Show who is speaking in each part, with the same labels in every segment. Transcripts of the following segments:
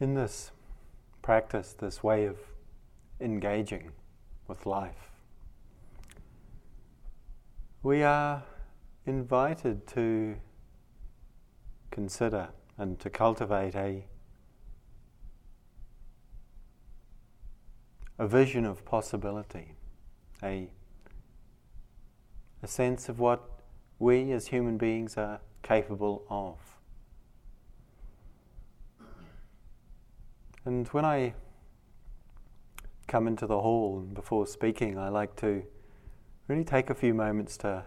Speaker 1: In this practice, this way of engaging with life, we are invited to consider and to cultivate a, a vision of possibility, a, a sense of what we as human beings are capable of. And when I come into the hall and before speaking, I like to really take a few moments to,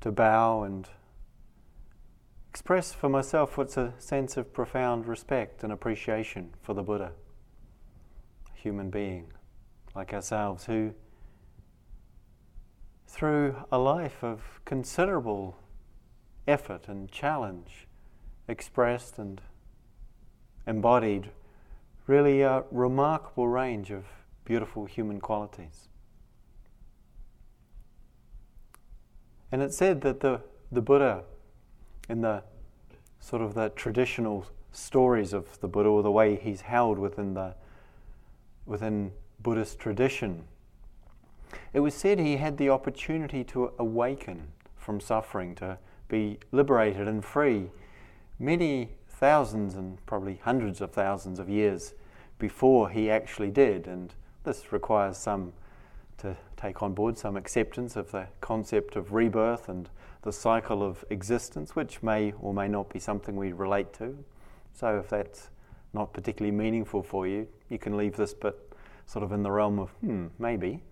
Speaker 1: to bow and express for myself what's a sense of profound respect and appreciation for the Buddha, a human being like ourselves who, through a life of considerable effort and challenge, expressed and embodied really a remarkable range of beautiful human qualities. And it's said that the, the Buddha, in the sort of the traditional stories of the Buddha, or the way he's held within the within Buddhist tradition, it was said he had the opportunity to awaken from suffering, to be liberated and free many thousands and probably hundreds of thousands of years before he actually did. And this requires some to take on board some acceptance of the concept of rebirth and the cycle of existence, which may or may not be something we relate to. So if that's not particularly meaningful for you, you can leave this bit sort of in the realm of, hmm, maybe.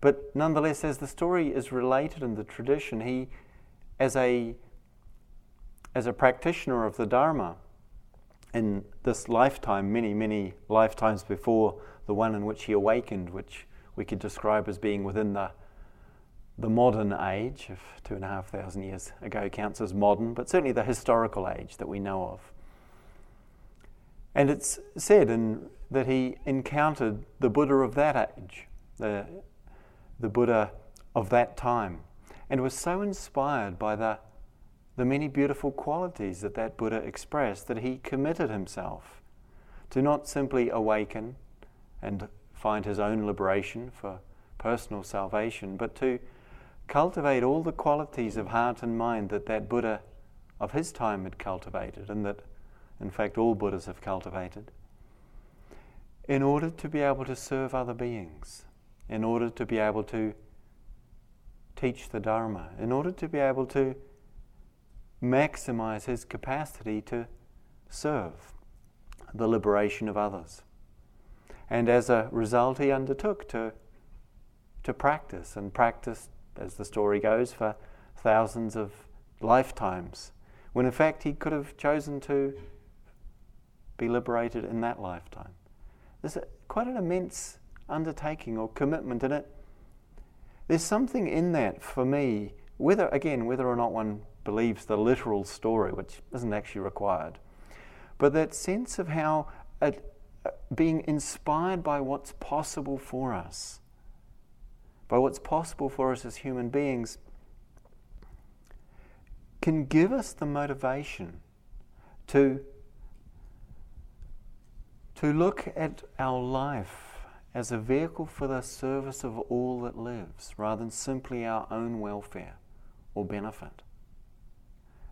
Speaker 1: But nonetheless, as the story is related in the tradition, he, as a as a practitioner of the Dharma in this lifetime, many, many lifetimes before the one in which he awakened, which we could describe as being within the, the modern age of two and a half thousand years ago counts as modern, but certainly the historical age that we know of. And it's said in, that he encountered the Buddha of that age, the, the Buddha of that time, and was so inspired by the the many beautiful qualities that that Buddha expressed that he committed himself to not simply awaken and find his own liberation for personal salvation, but to cultivate all the qualities of heart and mind that that Buddha of his time had cultivated, and that, in fact, all Buddhas have cultivated, in order to be able to serve other beings, in order to be able to teach the Dharma, in order to be able to maximize his capacity to serve the liberation of others. And as a result, he undertook to, to practice and practice, as the story goes, for thousands of lifetimes, when in fact he could have chosen to be liberated in that lifetime. There's quite an immense undertaking or commitment in it. There's something in that for me, whether, again, whether or not one believes the literal story, which isn't actually required. But that sense of how it, uh, being inspired by what's possible for us, by what's possible for us as human beings, can give us the motivation to, to look at our life as a vehicle for the service of all that lives rather than simply our own welfare or benefit.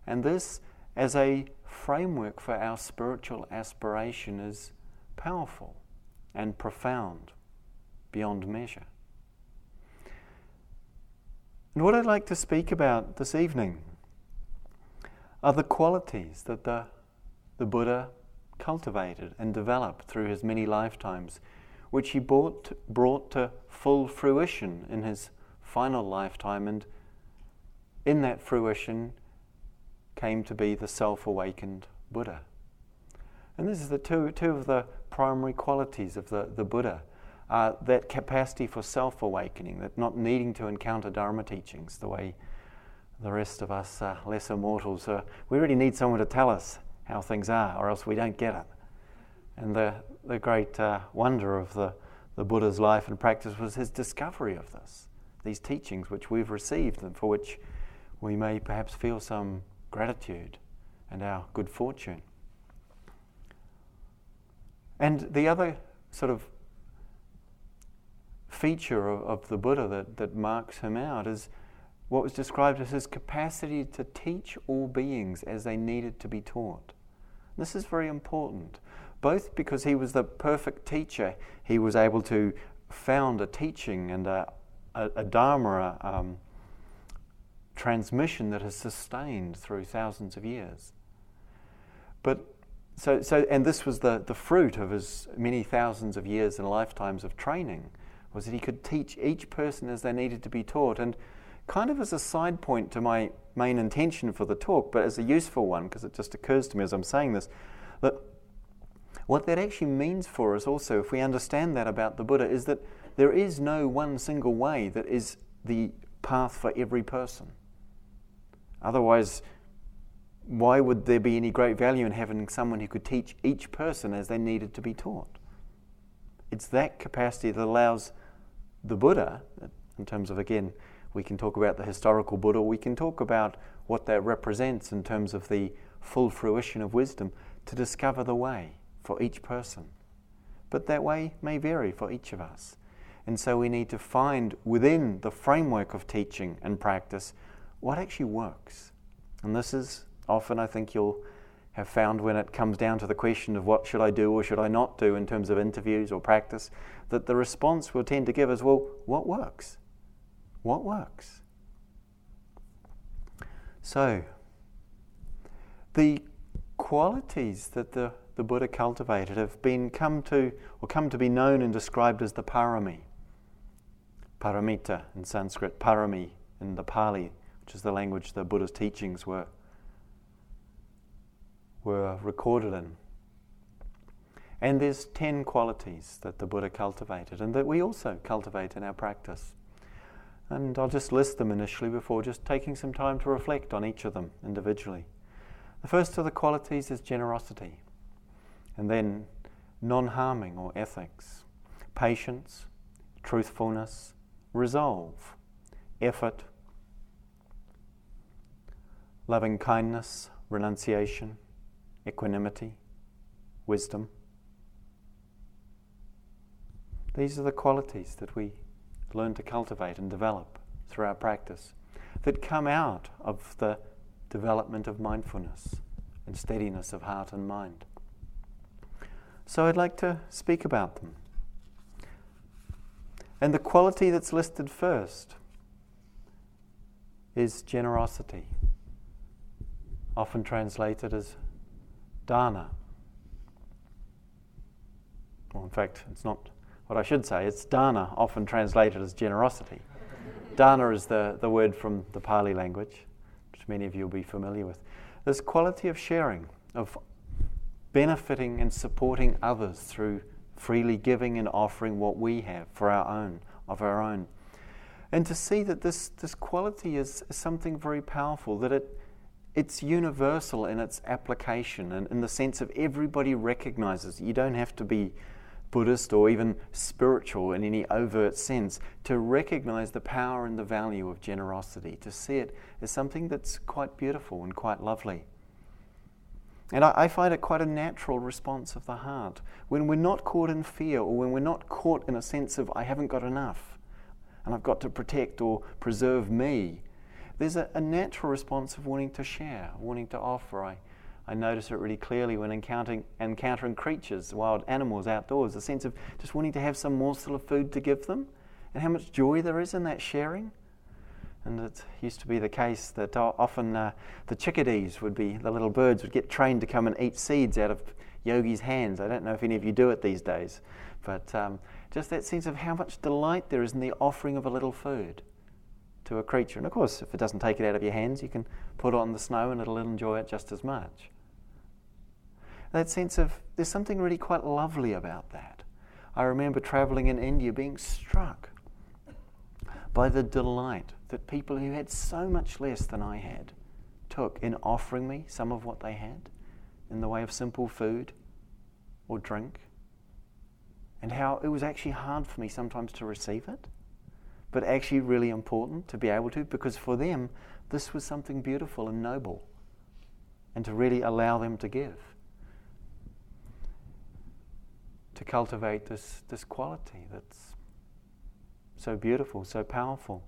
Speaker 1: And this, as a framework for our spiritual aspiration, is powerful and profound beyond measure. And what I'd like to speak about this evening are the qualities that the, the Buddha cultivated and developed through his many lifetimes, which he brought, brought to full fruition in his final lifetime. And in that fruition, came to be the self awakened Buddha. And this is the two, two of the primary qualities of the, the Buddha uh, that capacity for self awakening, that not needing to encounter Dharma teachings the way the rest of us uh, lesser mortals. Uh, we really need someone to tell us how things are, or else we don't get it. And the, the great uh, wonder of the, the Buddha's life and practice was his discovery of this, these teachings which we've received and for which we may perhaps feel some gratitude and our good fortune. And the other sort of feature of, of the Buddha that, that marks him out is what was described as his capacity to teach all beings as they needed to be taught. This is very important, both because he was the perfect teacher, he was able to found a teaching and a, a, a Dharma um, transmission that has sustained through thousands of years. But so, so, and this was the, the fruit of his many thousands of years and lifetimes of training, was that he could teach each person as they needed to be taught. And kind of as a side point to my main intention for the talk, but as a useful one, because it just occurs to me as I'm saying this, that what that actually means for us also, if we understand that about the Buddha, is that there is no one single way that is the path for every person. Otherwise, why would there be any great value in having someone who could teach each person as they needed to be taught? It's that capacity that allows the Buddha, in terms of, again, we can talk about the historical Buddha, we can talk about what that represents in terms of the full fruition of wisdom, to discover the way for each person. But that way may vary for each of us. And so we need to find within the framework of teaching and practice what actually works. And this is often, I think, you'll have found when it comes down to the question of what should I do or should I not do in terms of interviews or practice, that the response will tend to give us, well, what works? What works? So, the qualities that the the Buddha cultivated have been come to or come to be known and described as the parami. Paramita in Sanskrit, parami in the Pali, which is the language the Buddha's teachings were, were recorded in. And there's 10 qualities that the Buddha cultivated and that we also cultivate in our practice. And I'll just list them initially before just taking some time to reflect on each of them individually. The first of the qualities is generosity. And then non harming or ethics, patience, truthfulness, resolve, effort, loving kindness, renunciation, equanimity, wisdom. These are the qualities that we learn to cultivate and develop through our practice that come out of the development of mindfulness and steadiness of heart and mind. So I'd like to speak about them. And the quality that's listed first is generosity, often translated as dana. Well, in fact, it's not what I should say, it's dana, often translated as generosity. dana is the, the word from the Pali language, which many of you will be familiar with. This quality of sharing, of benefiting and supporting others through freely giving and offering what we have for our own, of our own. And to see that this, this quality is, something very powerful, that it, it's universal in its application and in the sense of everybody recognizes you don't have to be Buddhist or even spiritual in any overt sense to recognize the power and the value of generosity, to see it as something that's quite beautiful and quite lovely. And I, I, find it quite a natural response of the heart. When we're not caught in fear or when we're not caught in a sense of, I haven't got enough and I've got to protect or preserve me, there's a, a natural response of wanting to share, wanting to offer. I, I notice it really clearly when encountering, encountering creatures, wild animals outdoors, a sense of just wanting to have some morsel of food to give them and how much joy there is in that sharing. And it used to be the case that often uh, the chickadees would be, the little birds would get trained to come and eat seeds out of yogis' hands. I don't know if any of you do it these days, but um, just that sense of how much delight there is in the offering of a little food to a creature. And of course, if it doesn't take it out of your hands, you can put it on the snow and it'll enjoy it just as much. That sense of there's something really quite lovely about that. I remember traveling in India being struck by the delight that people who had so much less than I had took in offering me some of what they had in the way of simple food or drink, and how it was actually hard for me sometimes to receive it, but actually really important to be able to, because for them, this was something beautiful and noble, and to really allow them to give. to cultivate this, this quality that's so beautiful, so powerful.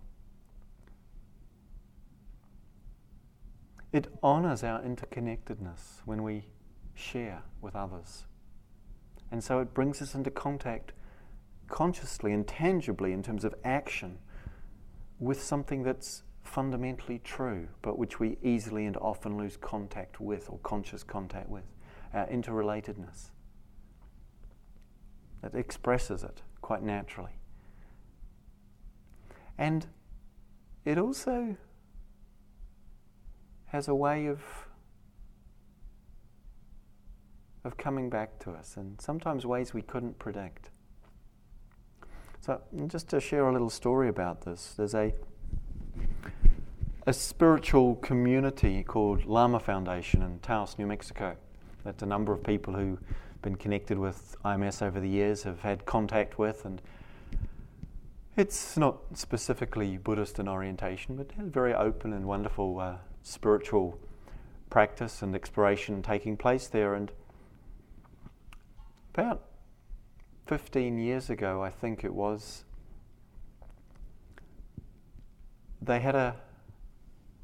Speaker 1: It honors our interconnectedness when we share with others. And so it brings us into contact consciously and tangibly in terms of action with something that's fundamentally true, but which we easily and often lose contact with or conscious contact with our interrelatedness. That expresses it quite naturally. And it also has a way of of coming back to us and sometimes ways we couldn't predict. So just to share a little story about this, there's a a spiritual community called Lama Foundation in Taos, New Mexico. That a number of people who've been connected with IMS over the years have had contact with, and it's not specifically Buddhist in orientation, but has very open and wonderful uh, spiritual practice and exploration taking place there. And about 15 years ago, I think it was, they had a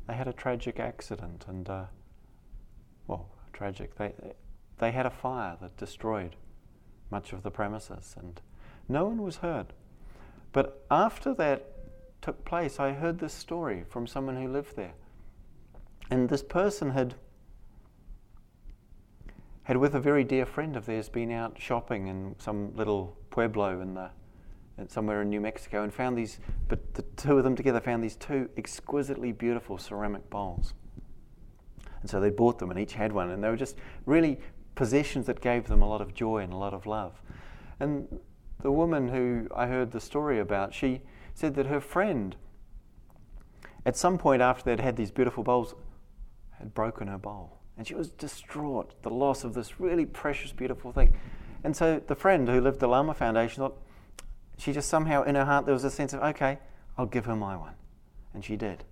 Speaker 1: they had a tragic accident and, uh, well, tragic. They, they had a fire that destroyed much of the premises and no one was hurt. But after that took place, I heard this story from someone who lived there. And this person had had with a very dear friend of theirs been out shopping in some little pueblo in the somewhere in New Mexico and found these, but the two of them together found these two exquisitely beautiful ceramic bowls. And so they bought them and each had one, and they were just really possessions that gave them a lot of joy and a lot of love. And the woman who I heard the story about, she said that her friend, at some point after they'd had these beautiful bowls, had broken her bowl. And she was distraught, the loss of this really precious, beautiful thing. And so the friend who lived the Lama Foundation thought, she just somehow in her heart there was a sense of, okay, I'll give her my one. And she did.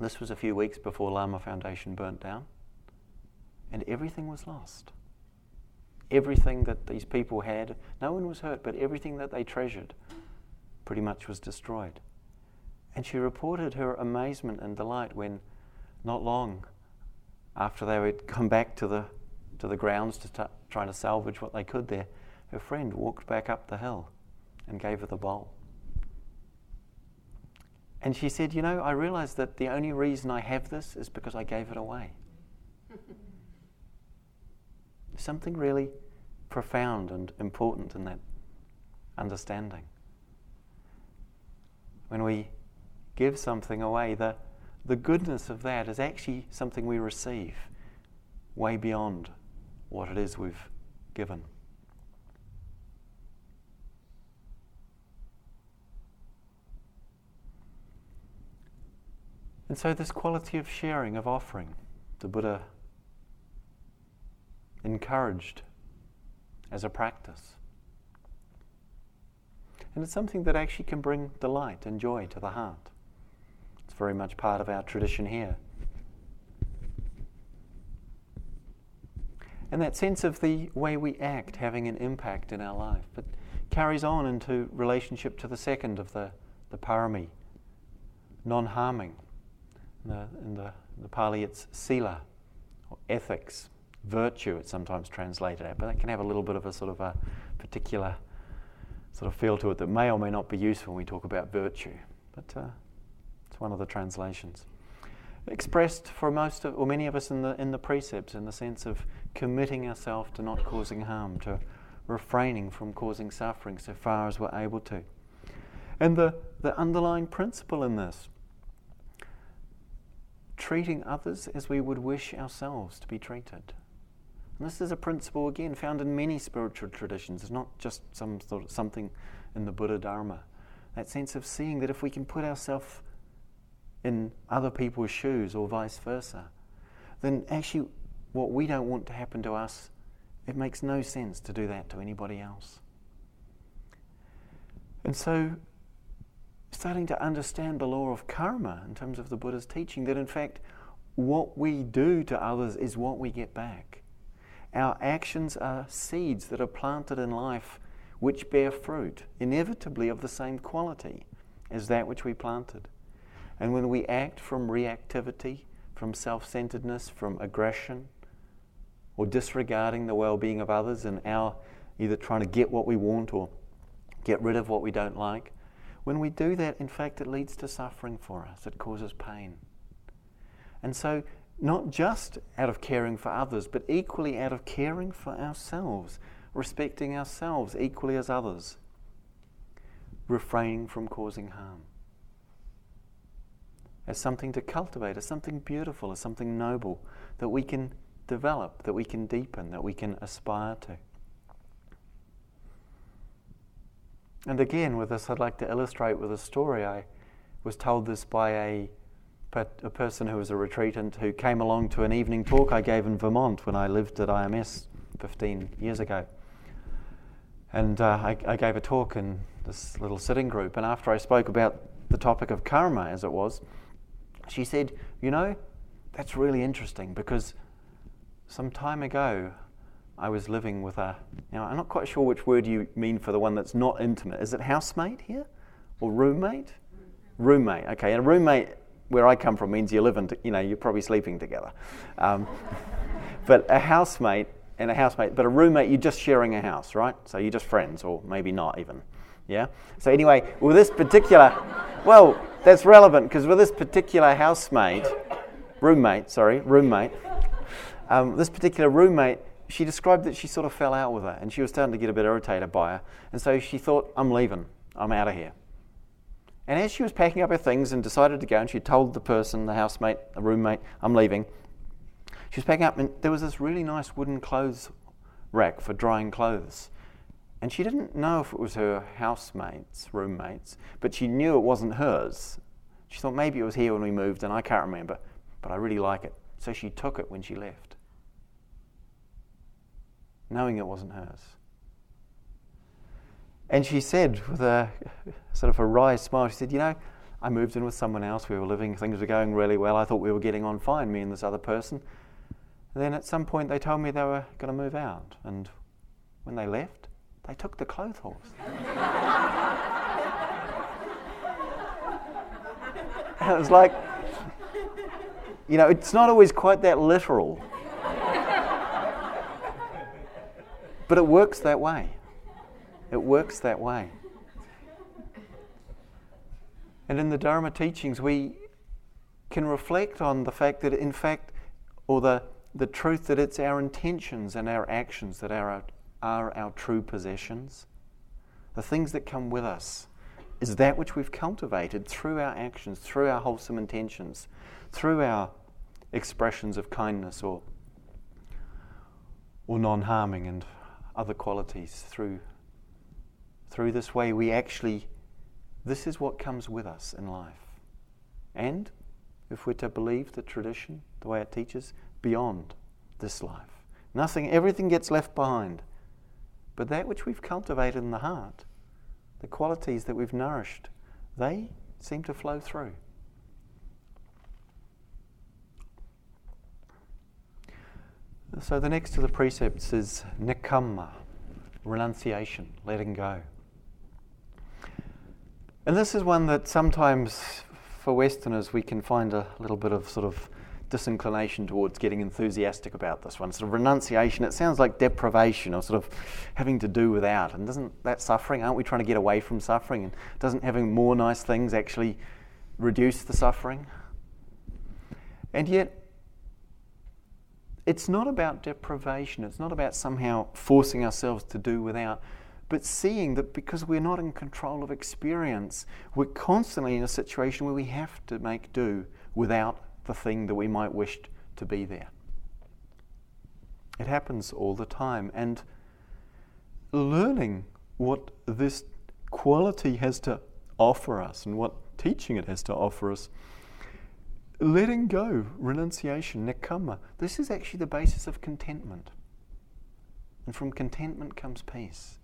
Speaker 1: This was a few weeks before Lama Foundation burnt down, and everything was lost. Everything that these people had, no one was hurt, but everything that they treasured pretty much was destroyed. And she reported her amazement and delight when, not long after they had come back to the, to the grounds to t- try to salvage what they could there, her friend walked back up the hill and gave her the bowl. And she said, You know, I realize that the only reason I have this is because I gave it away. Something really profound and important in that understanding. When we give something away, the, the goodness of that is actually something we receive way beyond what it is we've given. And so, this quality of sharing, of offering, the Buddha encouraged as a practice. And it's something that actually can bring delight and joy to the heart. Very much part of our tradition here. And that sense of the way we act having an impact in our life. But carries on into relationship to the second of the, the parami, non harming. In the, in the, the Pali, it's sila, or ethics, virtue, it's sometimes translated at, but that can have a little bit of a sort of a particular sort of feel to it that may or may not be useful when we talk about virtue. But uh, one of the translations. Expressed for most of, or many of us in the, in the precepts, in the sense of committing ourselves to not causing harm, to refraining from causing suffering so far as we're able to. And the, the underlying principle in this treating others as we would wish ourselves to be treated. And this is a principle, again, found in many spiritual traditions. It's not just some sort of something in the Buddha Dharma. That sense of seeing that if we can put ourselves in other people's shoes or vice versa, then actually what we don't want to happen to us, it makes no sense to do that to anybody else. And so starting to understand the law of karma in terms of the Buddha's teaching that in fact what we do to others is what we get back. Our actions are seeds that are planted in life which bear fruit, inevitably of the same quality as that which we planted. And when we act from reactivity, from self centeredness, from aggression, or disregarding the well being of others and our either trying to get what we want or get rid of what we don't like, when we do that, in fact, it leads to suffering for us, it causes pain. And so, not just out of caring for others, but equally out of caring for ourselves, respecting ourselves equally as others, refraining from causing harm. As something to cultivate, as something beautiful, as something noble that we can develop, that we can deepen, that we can aspire to. And again, with this, I'd like to illustrate with a story. I was told this by a, a person who was a retreatant who came along to an evening talk I gave in Vermont when I lived at IMS 15 years ago. And uh, I, I gave a talk in this little sitting group, and after I spoke about the topic of karma, as it was, she said, You know, that's really interesting because some time ago I was living with a. Now, I'm not quite sure which word you mean for the one that's not intimate. Is it housemate here? Or roommate? Roommate, okay. And a roommate, where I come from, means you live in, you know, you're probably sleeping together. Um, but a housemate and a housemate, but a roommate, you're just sharing a house, right? So you're just friends, or maybe not even. Yeah? So, anyway, with this particular, well, that's relevant because with this particular housemate, roommate, sorry, roommate, um, this particular roommate, she described that she sort of fell out with her and she was starting to get a bit irritated by her. And so she thought, I'm leaving, I'm out of here. And as she was packing up her things and decided to go, and she told the person, the housemate, the roommate, I'm leaving, she was packing up, and there was this really nice wooden clothes rack for drying clothes. And she didn't know if it was her housemates, roommates, but she knew it wasn't hers. She thought maybe it was here when we moved, and I can't remember, but I really like it. So she took it when she left, knowing it wasn't hers. And she said, with a sort of a wry smile, she said, You know, I moved in with someone else. We were living, things were going really well. I thought we were getting on fine, me and this other person. And then at some point they told me they were going to move out. And when they left, they took the clothes horse. and it was like, you know, it's not always quite that literal. but it works that way. It works that way. And in the Dharma teachings, we can reflect on the fact that, in fact, or the, the truth that it's our intentions and our actions that are are our true possessions. The things that come with us is that which we've cultivated through our actions, through our wholesome intentions, through our expressions of kindness or, or non harming and other qualities. Through, through this way, we actually, this is what comes with us in life. And if we're to believe the tradition, the way it teaches, beyond this life. Nothing, everything gets left behind. But that which we've cultivated in the heart, the qualities that we've nourished, they seem to flow through. So the next of the precepts is nekkhamma, renunciation, letting go. And this is one that sometimes for Westerners we can find a little bit of sort of disinclination towards getting enthusiastic about this one. Sort of renunciation, it sounds like deprivation or sort of having to do without. And doesn't that suffering? Aren't we trying to get away from suffering? And doesn't having more nice things actually reduce the suffering? And yet, it's not about deprivation, it's not about somehow forcing ourselves to do without, but seeing that because we're not in control of experience, we're constantly in a situation where we have to make do without the thing that we might wish to be there. It happens all the time. And learning what this quality has to offer us and what teaching it has to offer us letting go, renunciation, nekkhamma, this is actually the basis of contentment. And from contentment comes peace.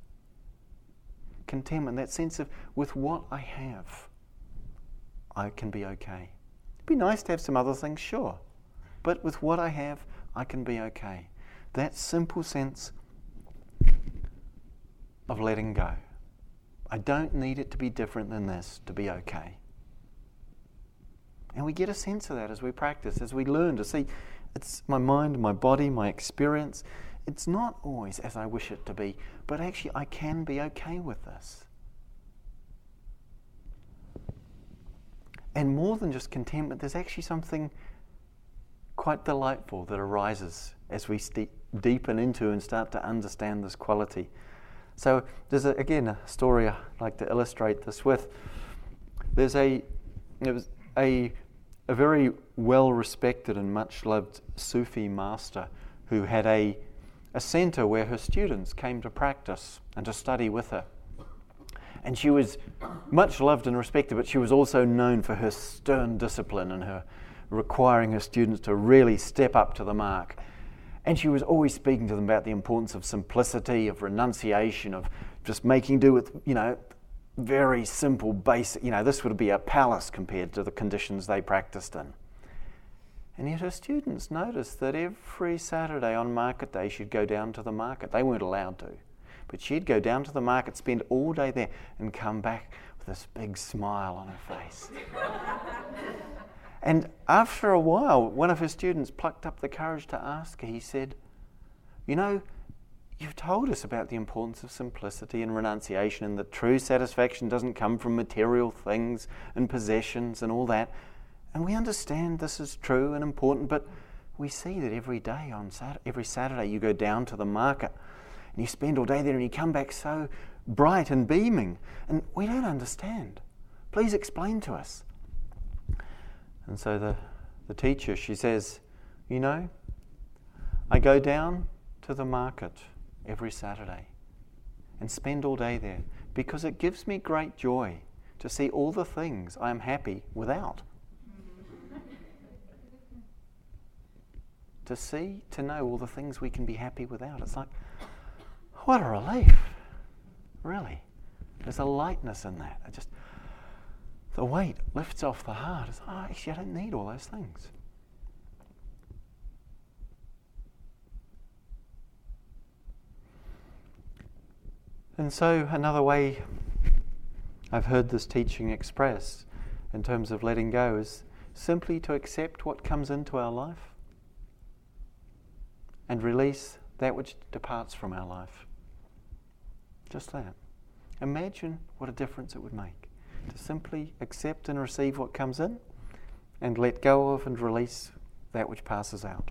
Speaker 1: Contentment, that sense of with what I have, I can be okay. It'd be nice to have some other things, sure. But with what I have, I can be okay. that simple sense of letting go. I don't need it to be different than this to be okay. And we get a sense of that as we practice, as we learn to see it's my mind, my body, my experience. It's not always as I wish it to be, but actually I can be okay with this. And more than just contentment, there's actually something quite delightful that arises as we st- deepen into and start to understand this quality. So there's a, again a story I like to illustrate this with. There's a it was a a very well respected and much loved Sufi master who had a a center where her students came to practice and to study with her. And she was much loved and respected, but she was also known for her stern discipline and her requiring her students to really step up to the mark. And she was always speaking to them about the importance of simplicity, of renunciation, of just making do with, you know, very simple, basic, you know, this would be a palace compared to the conditions they practiced in. And yet her students noticed that every Saturday on market day she'd go down to the market. They weren't allowed to. But she'd go down to the market, spend all day there, and come back with this big smile on her face. and after a while, one of her students plucked up the courage to ask her. He said, You know, you've told us about the importance of simplicity and renunciation, and that true satisfaction doesn't come from material things and possessions and all that. And we understand this is true and important, but we see that every day on Saturday, every Saturday you go down to the market and you spend all day there and you come back so bright and beaming. And we don't understand. Please explain to us. And so the, the teacher, she says, You know, I go down to the market every Saturday and spend all day there because it gives me great joy to see all the things I am happy without. to see, to know all the things we can be happy without. It's like, what a relief, really. There's a lightness in that. It just the weight lifts off the heart. It's, oh, actually, I don't need all those things. And so, another way I've heard this teaching expressed in terms of letting go is simply to accept what comes into our life and release that which departs from our life. Just that. Imagine what a difference it would make to simply accept and receive what comes in and let go of and release that which passes out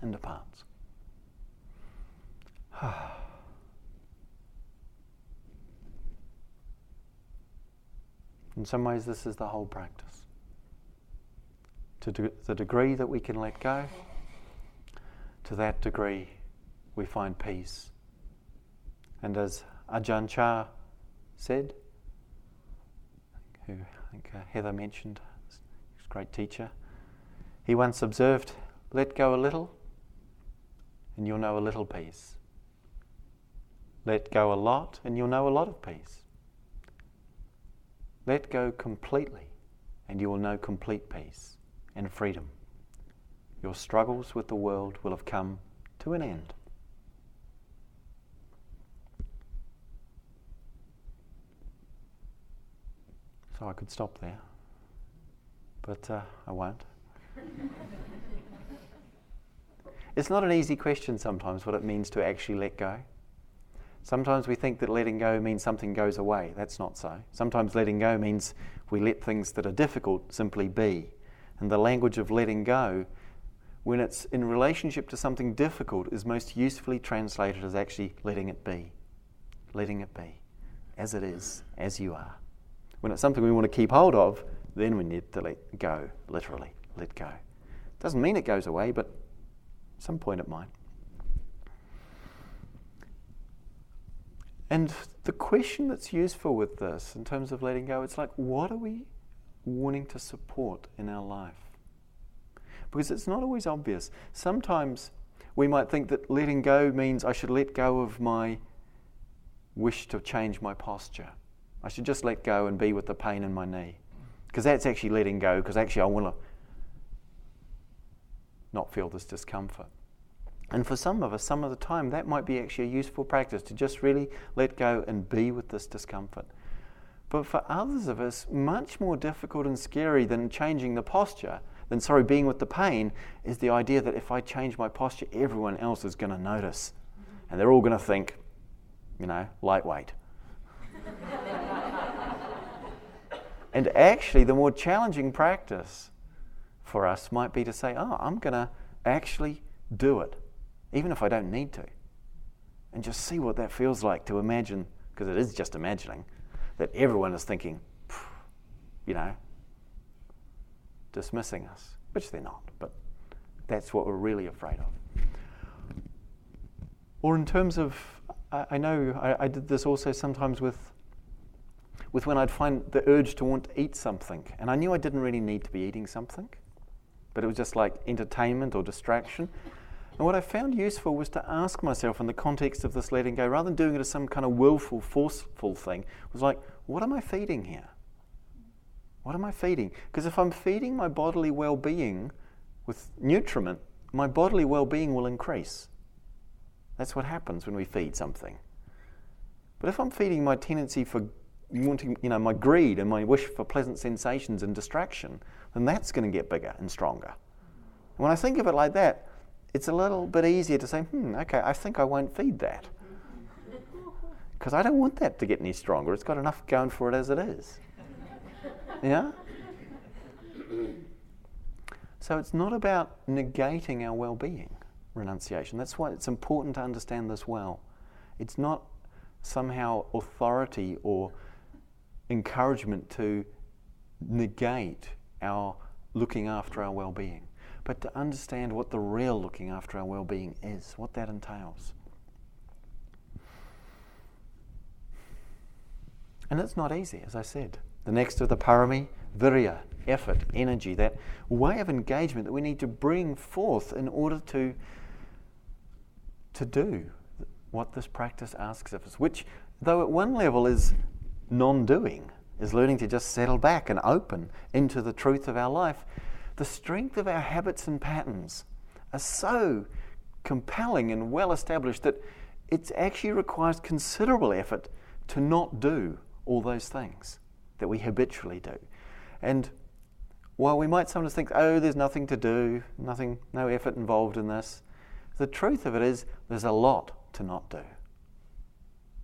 Speaker 1: and departs. In some ways, this is the whole practice. To the degree that we can let go, to that degree we find peace. And as Ajahn Chah said, who I think uh, Heather mentioned, he's a great teacher, he once observed, let go a little and you'll know a little peace. Let go a lot and you'll know a lot of peace. Let go completely, and you will know complete peace and freedom. Your struggles with the world will have come to an end. So I could stop there, but uh, I won't. it's not an easy question sometimes what it means to actually let go. Sometimes we think that letting go means something goes away. That's not so. Sometimes letting go means we let things that are difficult simply be. And the language of letting go, when it's in relationship to something difficult, is most usefully translated as actually letting it be. Letting it be. As it is, as you are. When it's something we want to keep hold of, then we need to let go, literally. Let go. Doesn't mean it goes away, but at some point it might. And the question that's useful with this, in terms of letting go, it's like, what are we wanting to support in our life? Because it's not always obvious. Sometimes we might think that letting go means I should let go of my wish to change my posture. I should just let go and be with the pain in my knee. Because that's actually letting go, because actually I want to not feel this discomfort. And for some of us, some of the time, that might be actually a useful practice to just really let go and be with this discomfort. But for others of us, much more difficult and scary than changing the posture, than, sorry, being with the pain, is the idea that if I change my posture, everyone else is going to notice. And they're all going to think, you know, lightweight. and actually, the more challenging practice for us might be to say, oh, I'm going to actually do it, even if I don't need to. And just see what that feels like to imagine, because it is just imagining, that everyone is thinking, you know, dismissing us, which they're not, but that's what we're really afraid of. Or in terms of, I, I know I, I did this also sometimes with with when I'd find the urge to want to eat something. And I knew I didn't really need to be eating something but it was just like entertainment or distraction. And what I found useful was to ask myself in the context of this letting go, rather than doing it as some kind of willful, forceful thing, was like, what am I feeding here? What am I feeding? Because if I'm feeding my bodily well being with nutriment, my bodily well being will increase. That's what happens when we feed something. But if I'm feeding my tendency for wanting, you know, my greed and my wish for pleasant sensations and distraction, then that's going to get bigger and stronger. When I think of it like that, it's a little bit easier to say, hmm, okay, I think I won't feed that. Because I don't want that to get any stronger. It's got enough going for it as it is. Yeah? So it's not about negating our well being, renunciation. That's why it's important to understand this well. It's not somehow authority or encouragement to negate our looking after our well being, but to understand what the real looking after our well being is, what that entails. And it's not easy, as I said. The next of the parami, virya, effort, energy, that way of engagement that we need to bring forth in order to, to do what this practice asks of us, which, though at one level is non doing, is learning to just settle back and open into the truth of our life. The strength of our habits and patterns are so compelling and well established that it actually requires considerable effort to not do all those things that we habitually do. And while we might sometimes think, oh, there's nothing to do, nothing, no effort involved in this, the truth of it is there's a lot to not do.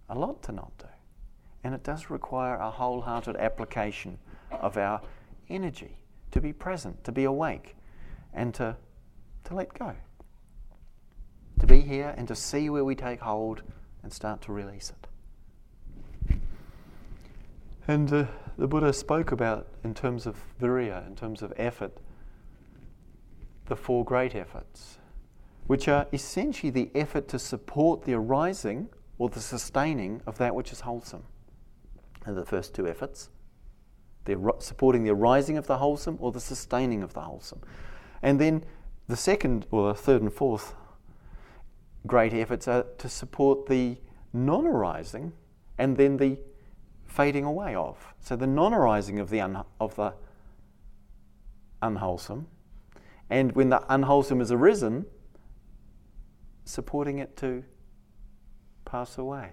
Speaker 1: A lot to not do. And it does require a wholehearted application of our energy to be present, to be awake, and to, to let go. To be here and to see where we take hold and start to release it. And uh, the Buddha spoke about, in terms of virya, in terms of effort, the four great efforts, which are essentially the effort to support the arising or the sustaining of that which is wholesome the first two efforts. They're supporting the arising of the wholesome or the sustaining of the wholesome. And then the second, or the third and fourth great efforts are to support the non arising and then the fading away of. So the non arising of the, un- of the unwholesome, and when the unwholesome is arisen, supporting it to pass away.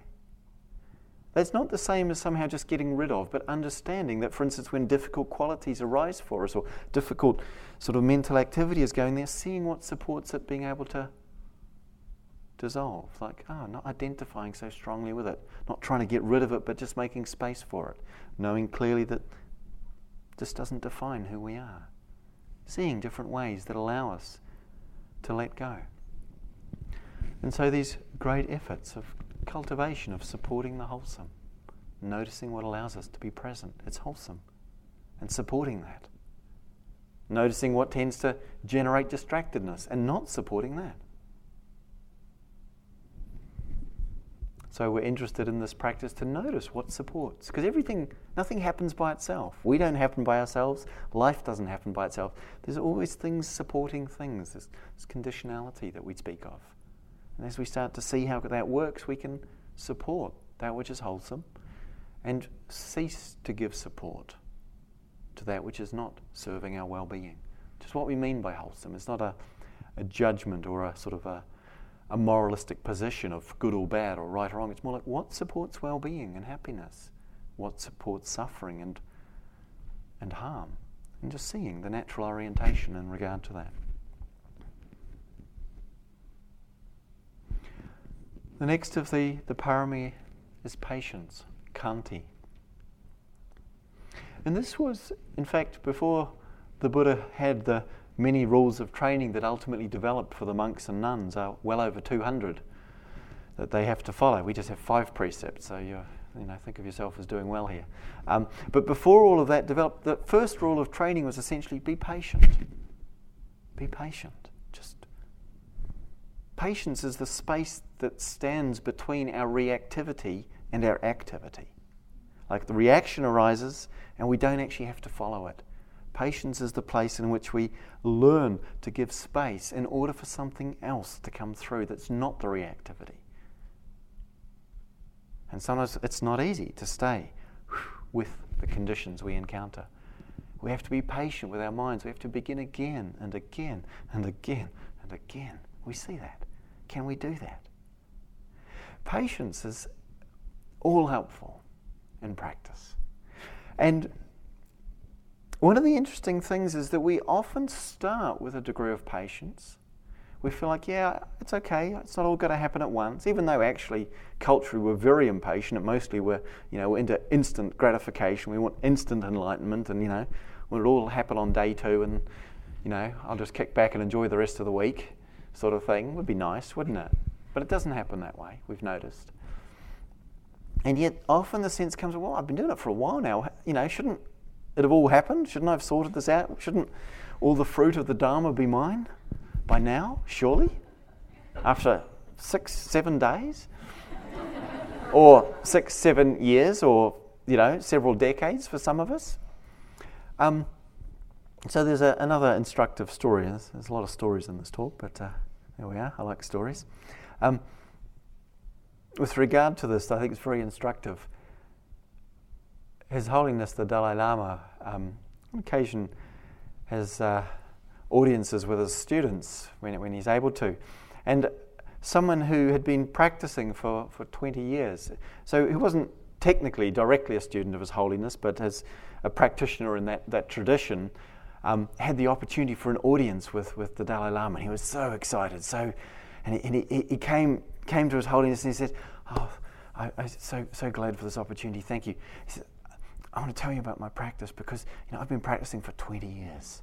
Speaker 1: That's not the same as somehow just getting rid of, but understanding that, for instance, when difficult qualities arise for us or difficult sort of mental activity is going there, seeing what supports it being able to dissolve. Like, oh, not identifying so strongly with it, not trying to get rid of it, but just making space for it, knowing clearly that this doesn't define who we are. Seeing different ways that allow us to let go. And so these great efforts of cultivation of supporting the wholesome, noticing what allows us to be present. It's wholesome. And supporting that. Noticing what tends to generate distractedness and not supporting that. So we're interested in this practice to notice what supports. Because everything, nothing happens by itself. We don't happen by ourselves. Life doesn't happen by itself. There's always things supporting things. There's, this conditionality that we speak of. And as we start to see how that works, we can support that which is wholesome and cease to give support to that which is not serving our well being. Just what we mean by wholesome. It's not a, a judgment or a sort of a, a moralistic position of good or bad or right or wrong. It's more like what supports well being and happiness? What supports suffering and, and harm? And just seeing the natural orientation in regard to that. The next of the, the parami is patience, khanti. And this was, in fact, before the Buddha had the many rules of training that ultimately developed for the monks and nuns, are well over 200 that they have to follow. We just have five precepts, so you you know, think of yourself as doing well here. Um, but before all of that developed, the first rule of training was essentially be patient. Be patient. Patience is the space that stands between our reactivity and our activity. Like the reaction arises, and we don't actually have to follow it. Patience is the place in which we learn to give space in order for something else to come through that's not the reactivity. And sometimes it's not easy to stay with the conditions we encounter. We have to be patient with our minds. We have to begin again and again and again and again. We see that. Can we do that? Patience is all helpful in practice. And one of the interesting things is that we often start with a degree of patience we feel like, yeah, it's okay. It's not all going to happen at once. Even though actually culturally we're very impatient. Mostly we're, you know, we're into instant gratification. We want instant enlightenment, and you know, want it all happen on day two, and you know, I'll just kick back and enjoy the rest of the week, sort of thing. Would be nice, wouldn't it? But it doesn't happen that way. We've noticed. And yet, often the sense comes, well, I've been doing it for a while now. You know, shouldn't it have all happened? Shouldn't I have sorted this out? Shouldn't all the fruit of the Dharma be mine? by now, surely? After six, seven days? or six, seven years, or, you know, several decades for some of us? Um, so there's a, another instructive story. There's, there's, a lot of stories in this talk, but uh, there we are. I like stories. Um, with regard to this, I think it's very instructive. His Holiness the Dalai Lama, um, on occasion, has uh, audiences with his students when, when he's able to. And someone who had been practicing for, for 20 years. So he wasn't technically directly a student of His Holiness, but as a practitioner in that, that tradition, um, had the opportunity for an audience with, with the Dalai Lama. And he was so excited. So, and he, and he, he came, came to His Holiness and he said, Oh, I, am so, so glad for this opportunity. Thank you. He said, I want to tell you about my practice because you know, I've been practicing for 20 years.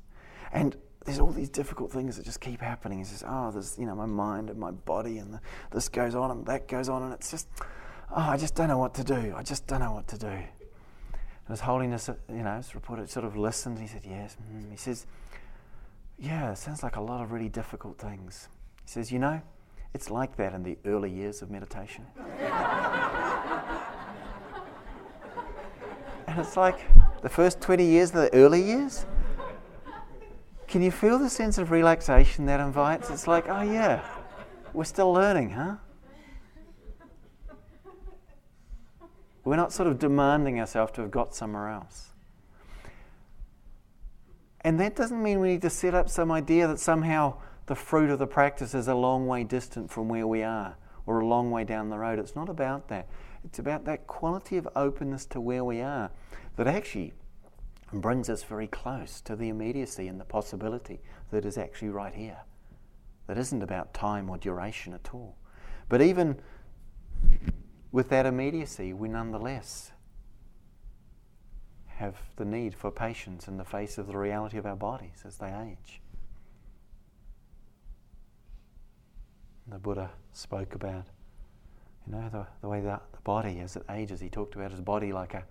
Speaker 1: And there's all these difficult things that just keep happening. He says, oh, there's, you know, my mind and my body and the, this goes on and that goes on and it's just, oh, I just don't know what to do. I just don't know what to do. And His Holiness, you know, it's reported, sort of listened. He said, yes. Mm. He says, yeah, it sounds like a lot of really difficult things. He says, you know, it's like that in the early years of meditation. and it's like the first 20 years, of the early years, can you feel the sense of relaxation that invites? It's like, oh, yeah, we're still learning, huh? We're not sort of demanding ourselves to have got somewhere else. And that doesn't mean we need to set up some idea that somehow the fruit of the practice is a long way distant from where we are or a long way down the road. It's not about that. It's about that quality of openness to where we are that actually brings us very close to the immediacy and the possibility that is actually right here. That isn't about time or duration at all. But even with that immediacy, we nonetheless have the need for patience in the face of the reality of our bodies as they age. The Buddha spoke about, you know, the, the way that the body as it ages. He talked about his body like a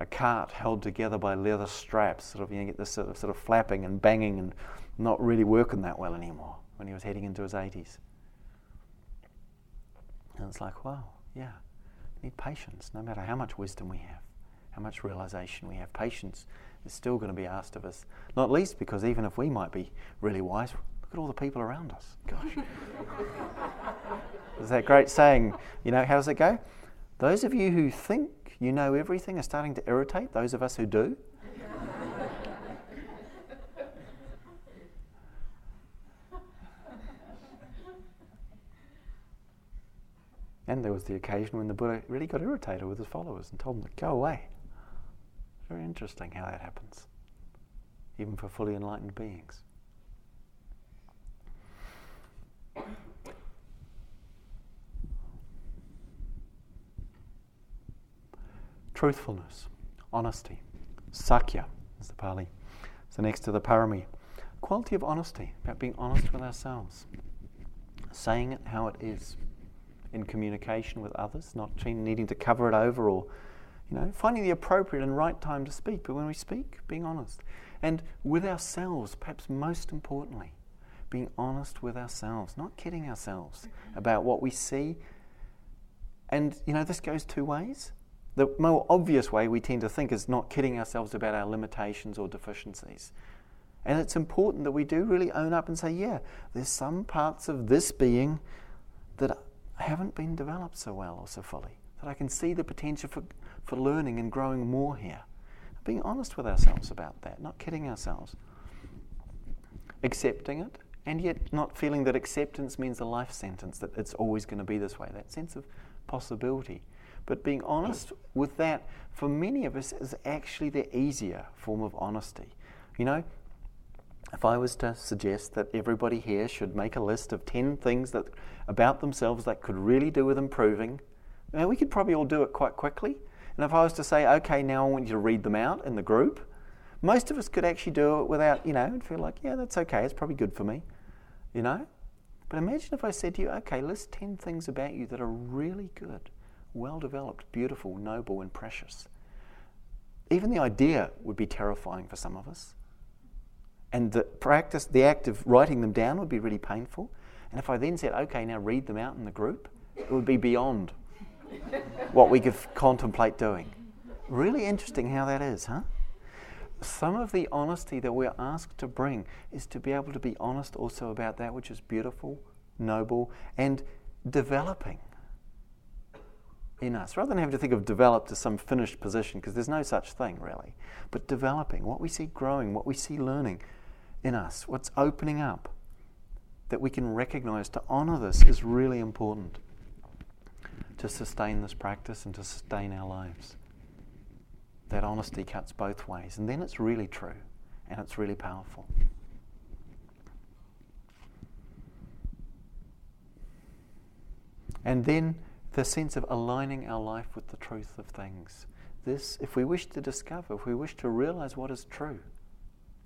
Speaker 1: a cart held together by leather straps. Sort of, you know, get this sort of, sort of flapping and banging and not really working that well anymore when he was heading into his 80s. And it's like, wow, yeah, we need patience no matter how much wisdom we have, how much realization we have. Patience is still going to be asked of us, not least because even if we might be really wise, look at all the people around us. Gosh. There's that great saying, you know, how does it go? Those of you who think you know everything are starting to irritate those of us who do. And there was the occasion when the Buddha really got irritated with his followers and told them to go away. Very interesting how that happens, even for fully enlightened beings. Truthfulness, honesty, sacca is the Pali. So next to the parami. Quality of honesty, about being honest with ourselves, saying it how it is in communication with others, not needing to cover it over or, you know, finding the appropriate and right time to speak. But when we speak, being honest. And with ourselves, perhaps most importantly, being honest with ourselves, not kidding ourselves mm-hmm. about what we see. And, you know, this goes two ways. The more obvious way we tend to think is not kidding ourselves about our limitations or deficiencies. And it's important that we do really own up and say, yeah, there's some parts of this being that haven't been developed so well or so fully, that I can see the potential for, for learning and growing more here. Being honest with ourselves about that, not kidding ourselves. Accepting it, and yet not feeling that acceptance means a life sentence, that it's always going to be this way. That sense of possibility. But being honest with that, for many of us, is actually the easier form of honesty. You know, if I was to suggest that everybody here should make a list of 10 things that about themselves that could really do with improving, now we could probably all do it quite quickly. And if I was to say, okay, now I want you to read them out in the group, most of us could actually do it without, you know, and feel like, yeah, that's okay, it's probably good for me, you know? But imagine if I said to you, okay, list 10 things about you that are really good, well developed, beautiful, noble, and precious. Even the idea would be terrifying for some of us. And the practice, the act of writing them down would be really painful. And if I then said, okay, now read them out in the group, it would be beyond what we could contemplate doing. Really interesting how that is, huh? Some of the honesty that we're asked to bring is to be able to be honest also about that which is beautiful, noble, and developing in us. Rather than having to think of developed as some finished position, because there's no such thing really, but developing, what we see growing, what we see learning in us, what's opening up, that we can recognize to honor this is really important to sustain this practice and to sustain our lives. That honesty cuts both ways, and then it's really true and it's really powerful. And then the sense of aligning our life with the truth of things. This, if we wish to discover, if we wish to realize what is true,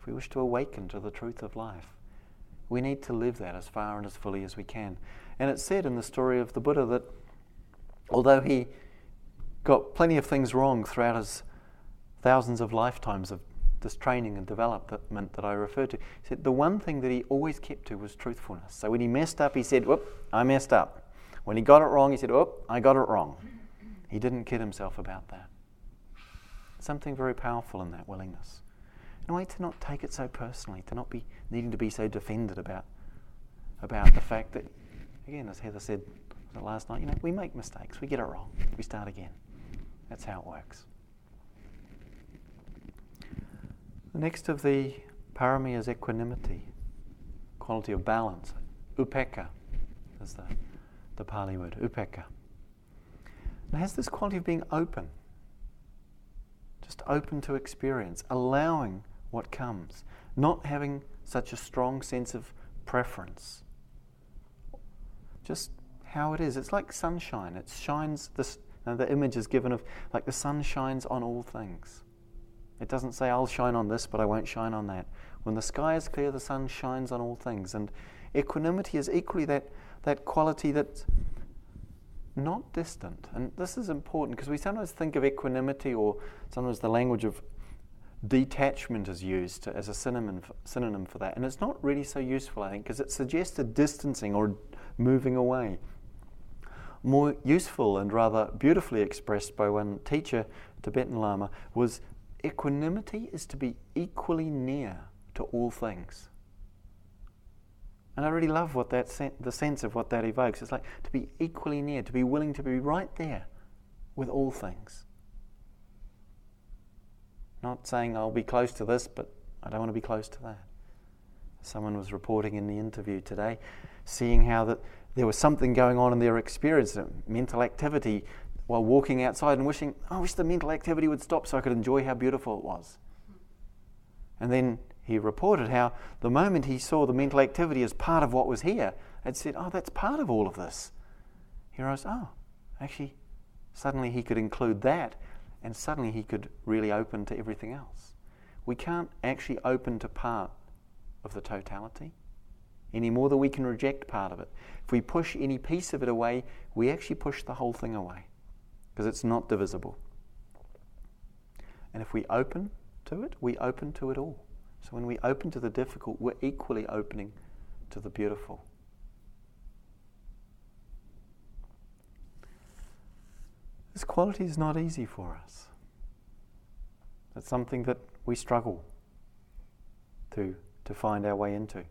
Speaker 1: we wish to awaken to the truth of life, we need to live that as far and as fully as we can. And it's said in the story of the Buddha that although he got plenty of things wrong throughout his thousands of lifetimes of this training and development that I referred to, he said the one thing that he always kept to was truthfulness. So when he messed up, he said, Whoop, I messed up. When he got it wrong, he said, Whoop, I got it wrong. He didn't kid himself about that. Something very powerful in that willingness in a way to not take it so personally, to not be needing to be so defended about about the fact that, again, as Heather said last night, you know, we make mistakes, we get it wrong, we start again. That's how it works. The next of the parami is equanimity, quality of balance. Upekkha is the, the Pali word, upekkha. It has this quality of being open, just open to experience, allowing what comes, not having such a strong sense of preference. Just how it is. It's like sunshine. It shines. This the image is given of like the sun shines on all things. It doesn't say I'll shine on this, but I won't shine on that. When the sky is clear, the sun shines on all things. And equanimity is equally that that quality that's not distant. And this is important because we sometimes think of equanimity or sometimes the language of detachment is used as a synonym for, synonym for that. And it's not really so useful, I think, because it suggests a distancing or moving away. More useful and rather beautifully expressed by one teacher, Tibetan Lama, was equanimity is to be equally near to all things. And I really love what that sen- the sense of what that evokes. It's like to be equally near, to be willing to be right there with all things. Not saying I'll be close to this, but I don't want to be close to that. someone was reporting in the interview today, seeing how that there was something going on in their experience, mental activity, while walking outside and wishing, I wish the mental activity would stop so I could enjoy how beautiful it was. And then he reported how the moment he saw the mental activity as part of what was here, it said, oh, that's part of all of this. He realized, oh, actually, suddenly he could include that, and suddenly he could really open to everything else. We can't actually open to part of the totality any more than we can reject part of it. If we push any piece of it away, we actually push the whole thing away because it's not divisible. And if we open to it, we open to it all. So when we open to the difficult, we're equally opening to the beautiful. This quality is not easy for us. It's something that we struggle to, to find our way into.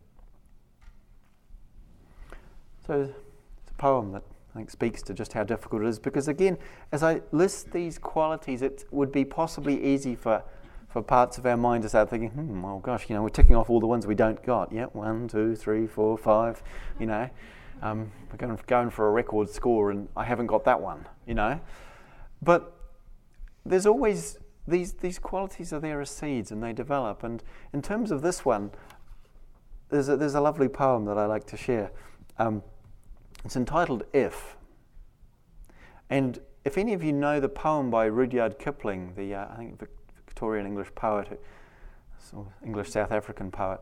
Speaker 1: So it's a poem that I think speaks to just how difficult it is because, again, as I list these qualities, it would be possibly easy for, for parts of our mind to start thinking, hmm, oh gosh, you know, we're ticking off all the ones we don't got. Yeah, one, two, three, four, five, you know. Um, we're going, going for a record score and I haven't got that one, you know. But there's always these, these qualities are there as seeds and they develop. And in terms of this one, there's a, there's a lovely poem that I like to share. Um, it's entitled If. And if any of you know the poem by Rudyard Kipling, the uh, I think Victorian English poet, English South African poet,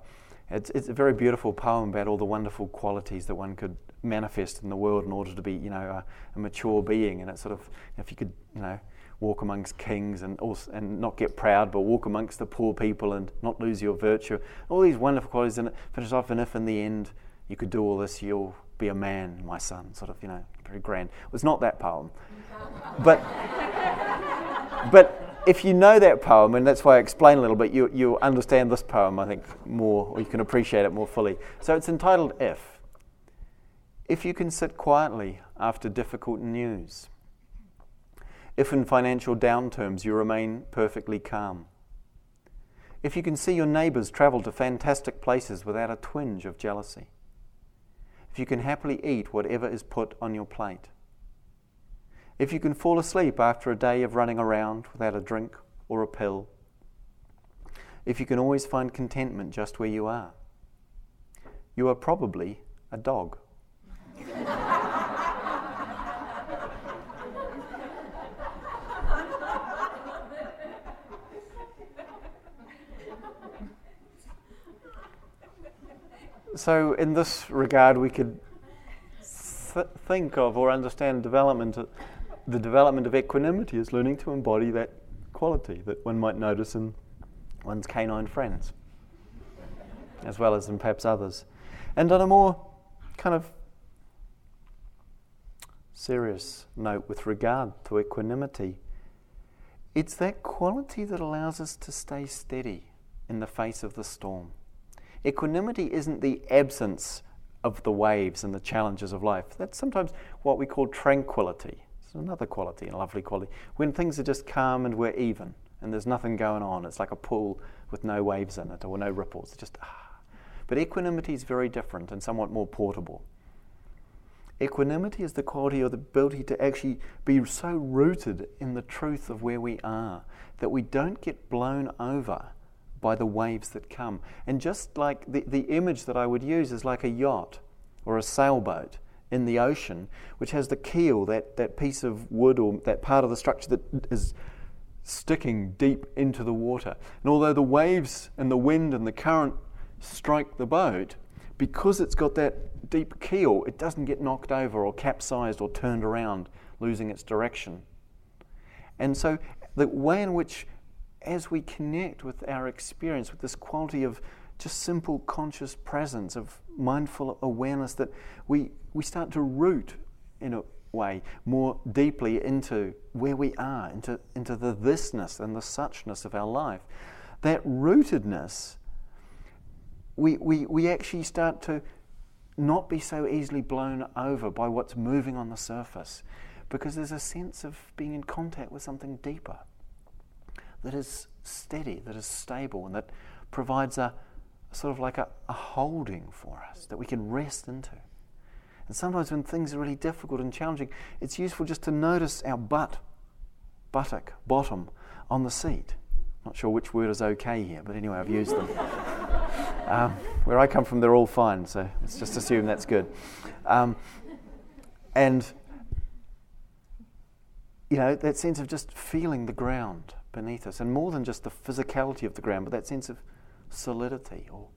Speaker 1: it's, it's a very beautiful poem about all the wonderful qualities that one could manifest in the world in order to be, you know, a, a mature being. And it's sort of, if you could, you know, walk amongst kings and also, and not get proud, but walk amongst the poor people and not lose your virtue. All these wonderful qualities, and it finishes off. And if in the end you could do all this, you'll be a man, my son, sort of, you know, very grand. It was not that poem. but, but if you know that poem, and that's why I explain a little bit, you, you understand this poem, I think, more, or you can appreciate it more fully. So it's entitled If. If you can sit quietly after difficult news. If in financial downturns you remain perfectly calm. If you can see your neighbours travel to fantastic places without a twinge of jealousy if you can happily eat whatever is put on your plate, if you can fall asleep after a day of running around without a drink or a pill, if you can always find contentment just where you are, you are probably a dog. so, in this regard, we could th- think of or understand development, the development of equanimity is learning to embody that quality that one might notice in one's canine friends, as well as in perhaps others. And on a more kind of serious note with regard to equanimity, it's that quality that allows us to stay steady in the face of the storm. Equanimity isn't the absence of the waves and the challenges of life. That's sometimes what we call tranquility. It's another quality, a lovely quality. When things are just calm and we're even and there's nothing going on, it's like a pool with no waves in it or no ripples. It's just ah. But equanimity is very different and somewhat more portable. Equanimity is the quality or the ability to actually be so rooted in the truth of where we are that we don't get blown over by the waves that come. And just like the, the image that I would use is like a yacht or a sailboat in the ocean, which has the keel, that, that piece of wood or that part of the structure that is sticking deep into the water. And although the waves and the wind and the current strike the boat, because it's got that deep keel, it doesn't get knocked over or capsized or turned around, losing its direction. And so, the way in which as we connect with our experience, with this quality of just simple conscious presence, of mindful awareness, that we, we start to root in a way more deeply into where we are, into, into the thisness and the suchness of our life. That rootedness, we, we, we actually start to not be so easily blown over by what's moving on the surface because there's a sense of being in contact with something deeper that is steady, that is stable, and that provides a, sort of like a, a holding for us that we can rest into. And sometimes when things are really difficult and challenging, it's useful just to notice our butt, buttock, bottom on the seat. Not sure which word is okay here, but anyway, I've used them. um, where I come from, they're all fine, so let's just assume that's good. Um, and, you know, that sense of just feeling the ground beneath us, and more than just the physicality of the ground, but that sense of solidity or,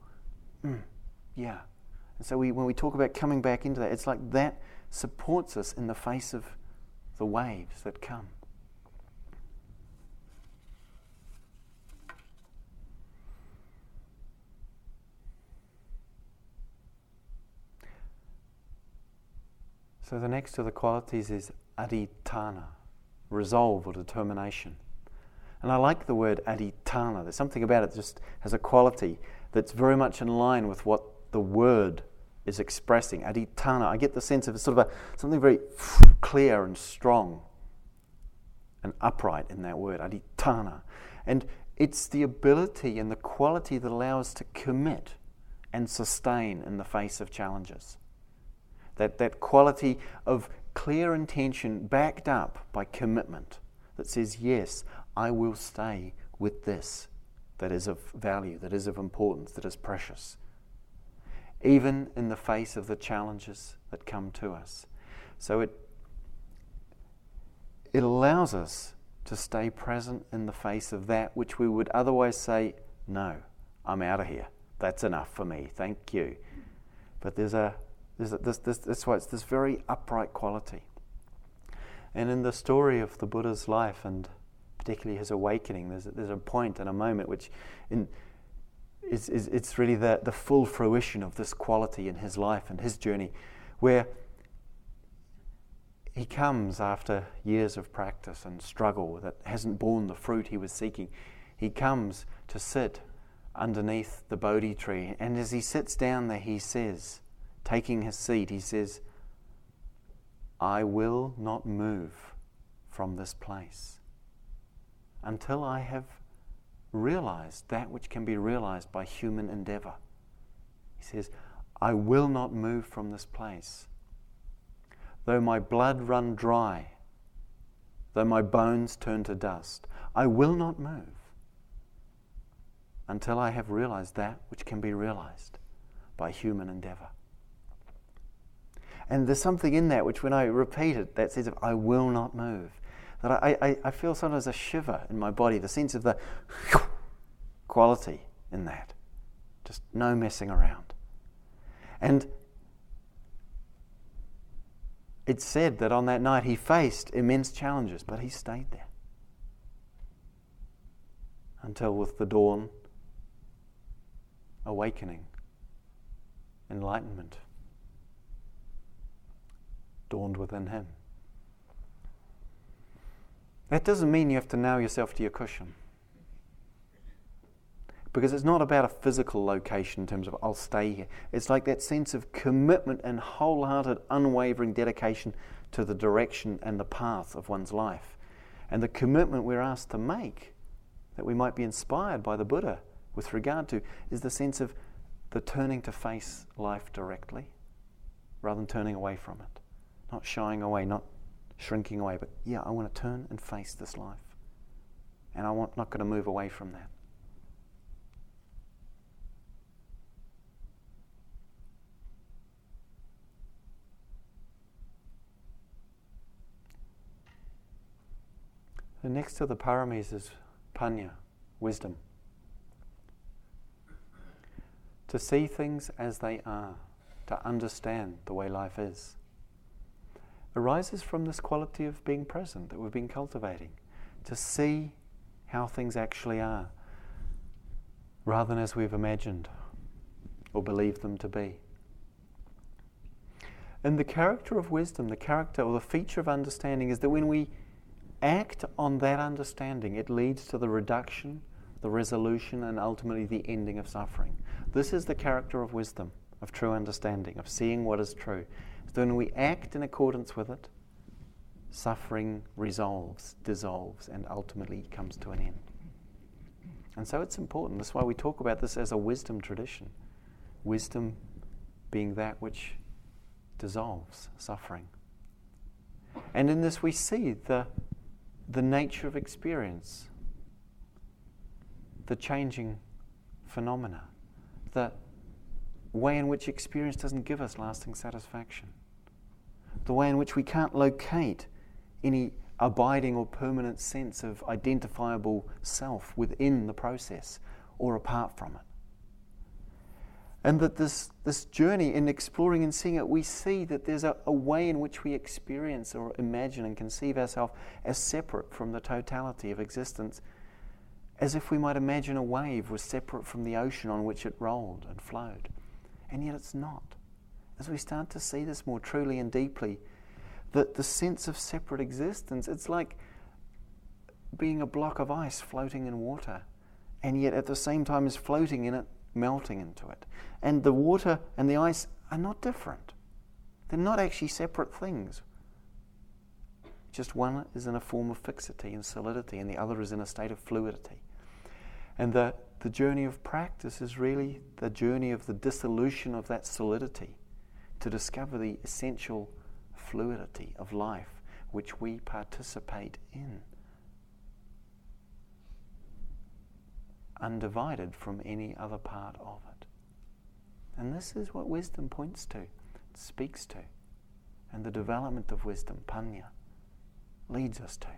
Speaker 1: mm, yeah. And so we, when we talk about coming back into that, it's like that supports us in the face of the waves that come. So the next of the qualities is adhitthana, resolve or determination. And I like the word adhitthana. There's something about it that just has a quality that's very much in line with what the word is expressing. Adhitthana, I get the sense of sort of a, something very clear and strong and upright in that word, adhitthana. And it's the ability and the quality that allows to commit and sustain in the face of challenges. That, that quality of clear intention backed up by commitment that says, Yes, I will stay with this that is of value, that is of importance, that is precious, even in the face of the challenges that come to us. So it, it allows us to stay present in the face of that which we would otherwise say, No, I'm out of here. That's enough for me. Thank you. But there's a there's a, this, this, that's why it's this very upright quality. And in the story of the Buddha's life and particularly his awakening, there's a, there's a point and a moment which in, is, is, it's really the, the full fruition of this quality in his life and his journey, where he comes after years of practice and struggle that hasn't borne the fruit he was seeking. He comes to sit underneath the Bodhi tree, and as he sits down there, he says, taking his seat, he says, I will not move from this place until I have realized that which can be realized by human endeavor. He says, I will not move from this place. Though my blood run dry, though my bones turn to dust, I will not move until I have realized that which can be realized by human endeavor. And there's something in that which, when I repeat it, that says, I will not move. That I, I, I feel sometimes a shiver in my body, the sense of the quality in that. Just no messing around. And it's said that on that night he faced immense challenges, but he stayed there. Until with the dawn, awakening, enlightenment dawned within him. That doesn't mean you have to nail yourself to your cushion. Because it's not about a physical location in terms of, I'll stay here. It's like that sense of commitment and wholehearted, unwavering dedication to the direction and the path of one's life. And the commitment we're asked to make, that we might be inspired by the Buddha with regard to, is the sense of the turning to face life directly rather than turning away from it. Not shying away, not shrinking away, but yeah, I want to turn and face this life. And I'm not going to move away from that. The next to the paramis is panna, wisdom. To see things as they are, to understand the way life is arises from this quality of being present that we've been cultivating, to see how things actually are, rather than as we've imagined or believed them to be. And the character of wisdom, the character or the feature of understanding is that when we act on that understanding, it leads to the reduction, the resolution, and ultimately the ending of suffering. This is the character of wisdom, of true understanding, of seeing what is true. So when we act in accordance with it, suffering resolves, dissolves, and ultimately comes to an end. And so it's important. That's why we talk about this as a wisdom tradition. Wisdom being that which dissolves suffering. And in this, we see the, the nature of experience, the changing phenomena, the way in which experience doesn't give us lasting satisfaction, the way in which we can't locate any abiding or permanent sense of identifiable self within the process or apart from it. And that this, this journey in exploring and seeing it, we see that there's a, a way in which we experience or imagine and conceive ourselves as separate from the totality of existence, as if we might imagine a wave was separate from the ocean on which it rolled and flowed. And yet it's not. As we start to see this more truly and deeply, that the sense of separate existence. It's like being a block of ice floating in water, and yet at the same time as floating in it, melting into it. And the water and the ice are not different, they're not actually separate things. Just one is in a form of fixity and solidity, and the other is in a state of fluidity. And the, the journey of practice is really the journey of the dissolution of that solidity to discover the essential fluidity of life which we participate in, undivided from any other part of it. And this is what wisdom points to, speaks to, and the development of wisdom, panna, leads us to.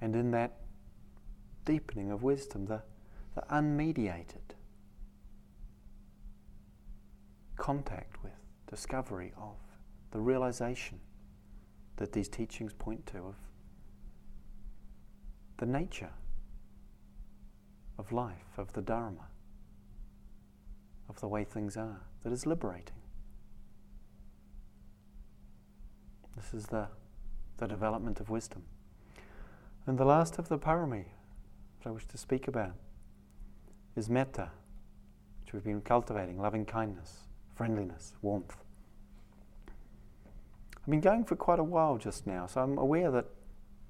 Speaker 1: And in that deepening of wisdom, the, the unmediated contact with, discovery of, the realization that these teachings point to of the nature of life, of the Dharma, of the way things are, that is liberating. This is the, the development of wisdom. And the last of the parami, that I wish to speak about is metta, which we've been cultivating loving kindness, friendliness, warmth. I've been going for quite a while just now, so I'm aware that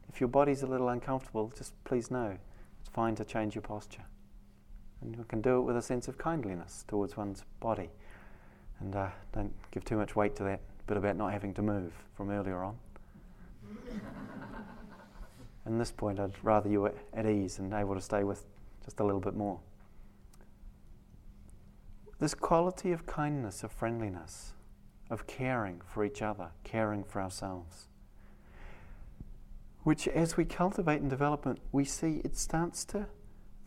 Speaker 1: if your body's a little uncomfortable, just please know it's fine to change your posture. And you can do it with a sense of kindliness towards one's body. And uh, don't give too much weight to that bit about not having to move from earlier on. At this point, I'd rather you were at ease and able to stay with just a little bit more. This quality of kindness, of friendliness, of caring for each other, caring for ourselves, which as we cultivate and develop we see it starts to,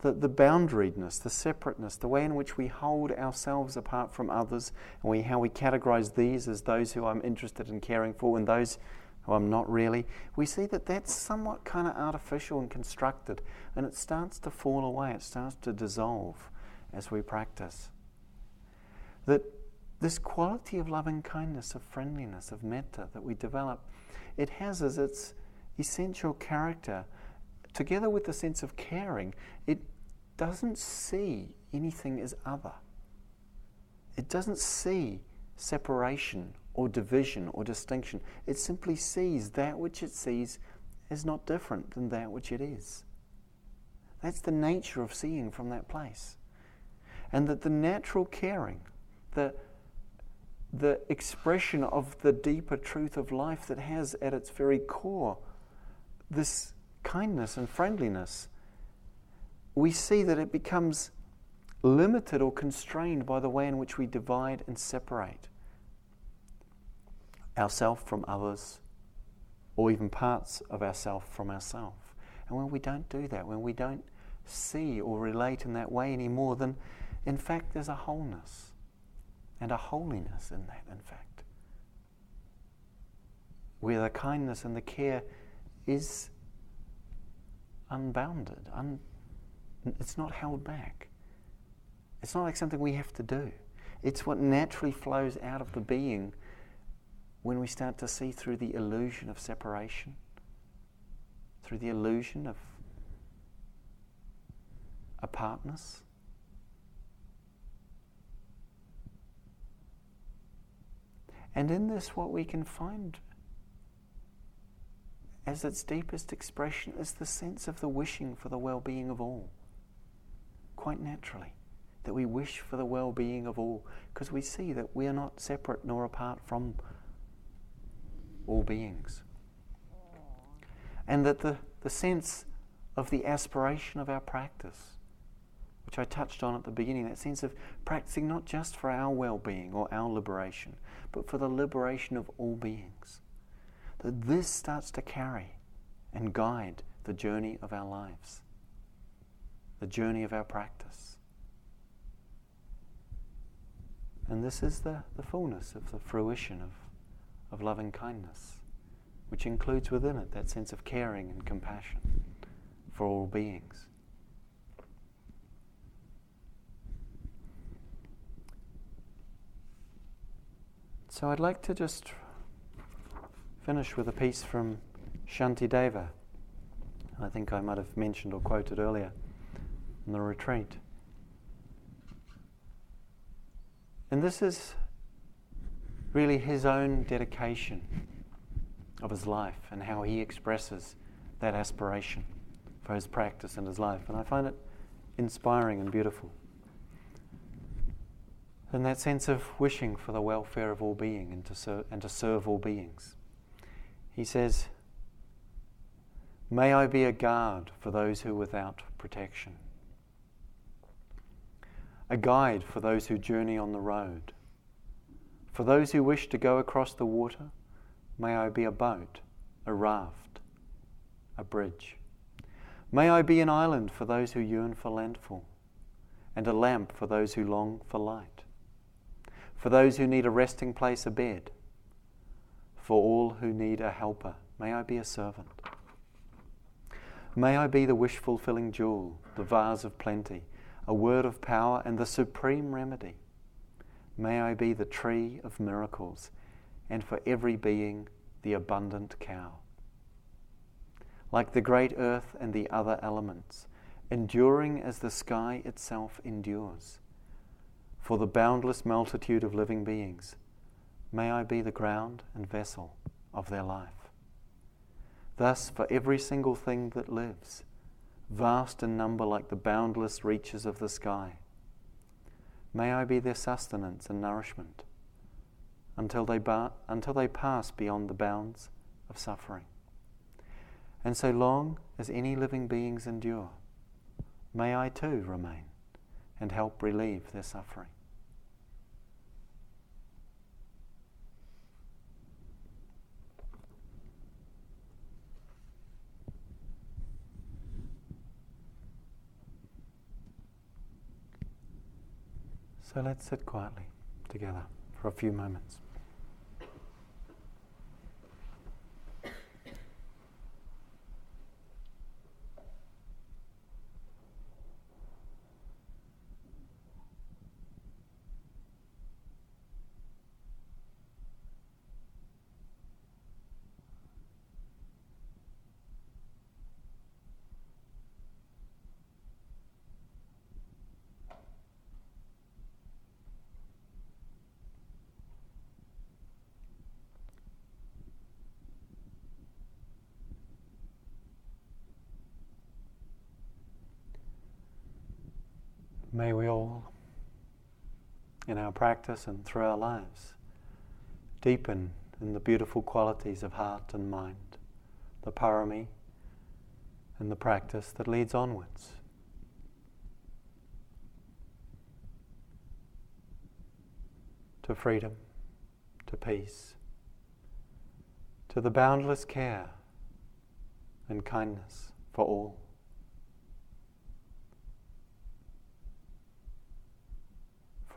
Speaker 1: the, the boundariedness, the separateness, the way in which we hold ourselves apart from others, and we, how we categorize these as those who I'm interested in caring for and those who I'm not really, we see that that's somewhat kind of artificial and constructed, and it starts to fall away, it starts to dissolve as we practice. That this quality of loving kindness, of friendliness, of metta that we develop, it has as its essential character, together with the sense of caring, it doesn't see anything as other. It doesn't see separation or division or distinction. It simply sees that which it sees is not different than that which it is. That's the nature of seeing from that place. And that the natural caring, the, the expression of the deeper truth of life that has at its very core this kindness and friendliness, we see that it becomes limited or constrained by the way in which we divide and separate ourself from others, or even parts of ourself from ourself. And when we don't do that, when we don't see or relate in that way anymore, then in fact there's a wholeness and a holiness in that, in fact. Where the kindness and the care is unbounded, un, it's not held back. It's not like something we have to do. It's what naturally flows out of the being when we start to see through the illusion of separation, through the illusion of apartness. And in this, what we can find as its deepest expression is the sense of the wishing for the well being of all. Quite naturally, that we wish for the well being of all, because we see that we are not separate nor apart from all beings. And that the, the sense of the aspiration of our practice, which I touched on at the beginning, that sense of practicing not just for our well being or our liberation, but for the liberation of all beings that this starts to carry and guide the journey of our lives, the journey of our practice. And this is the, the fullness of the fruition of, of loving kindness, which includes within it that sense of caring and compassion for all beings. So I'd like to just finish with a piece from Shantideva. I think I might have mentioned or quoted earlier in the retreat. And this is really his own dedication of his life and how he expresses that aspiration for his practice and his life. And I find it inspiring and beautiful. And that sense of wishing for the welfare of all being and to, ser- and to serve all beings. He says, May I be a guard for those who are without protection, a guide for those who journey on the road. For those who wish to go across the water, may I be a boat, a raft, a bridge. May I be an island for those who yearn for landfall, and a lamp for those who long for light. For those who need a resting place, a bed for all who need a helper. May I be a servant. May I be the wish fulfilling jewel, the vase of plenty, a word of power, and the supreme remedy. May I be the tree of miracles, and for every being the abundant cow. Like the great earth and the other elements, enduring as the sky itself endures. For the boundless multitude of living beings, May I be the ground and vessel of their life. Thus, for every single thing that lives, vast in number like the boundless reaches of the sky, may I be their sustenance and nourishment until they, until they pass beyond the bounds of suffering. And so long as any living beings endure, may I too remain and help relieve their suffering. So let's sit quietly together for a few moments. May we all, in our practice and through our lives, deepen in the beautiful qualities of heart and mind, the parami, and the practice that leads onwards. To freedom, to peace, to the boundless care and kindness for all.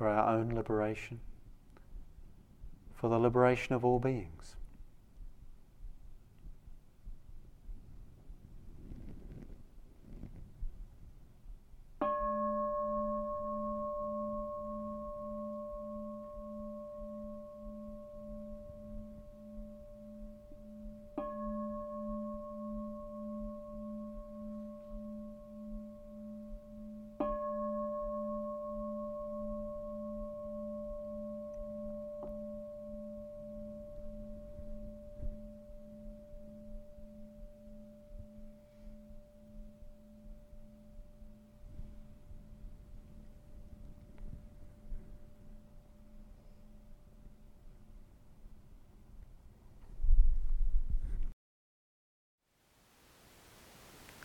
Speaker 1: For our own liberation, for the liberation of all beings.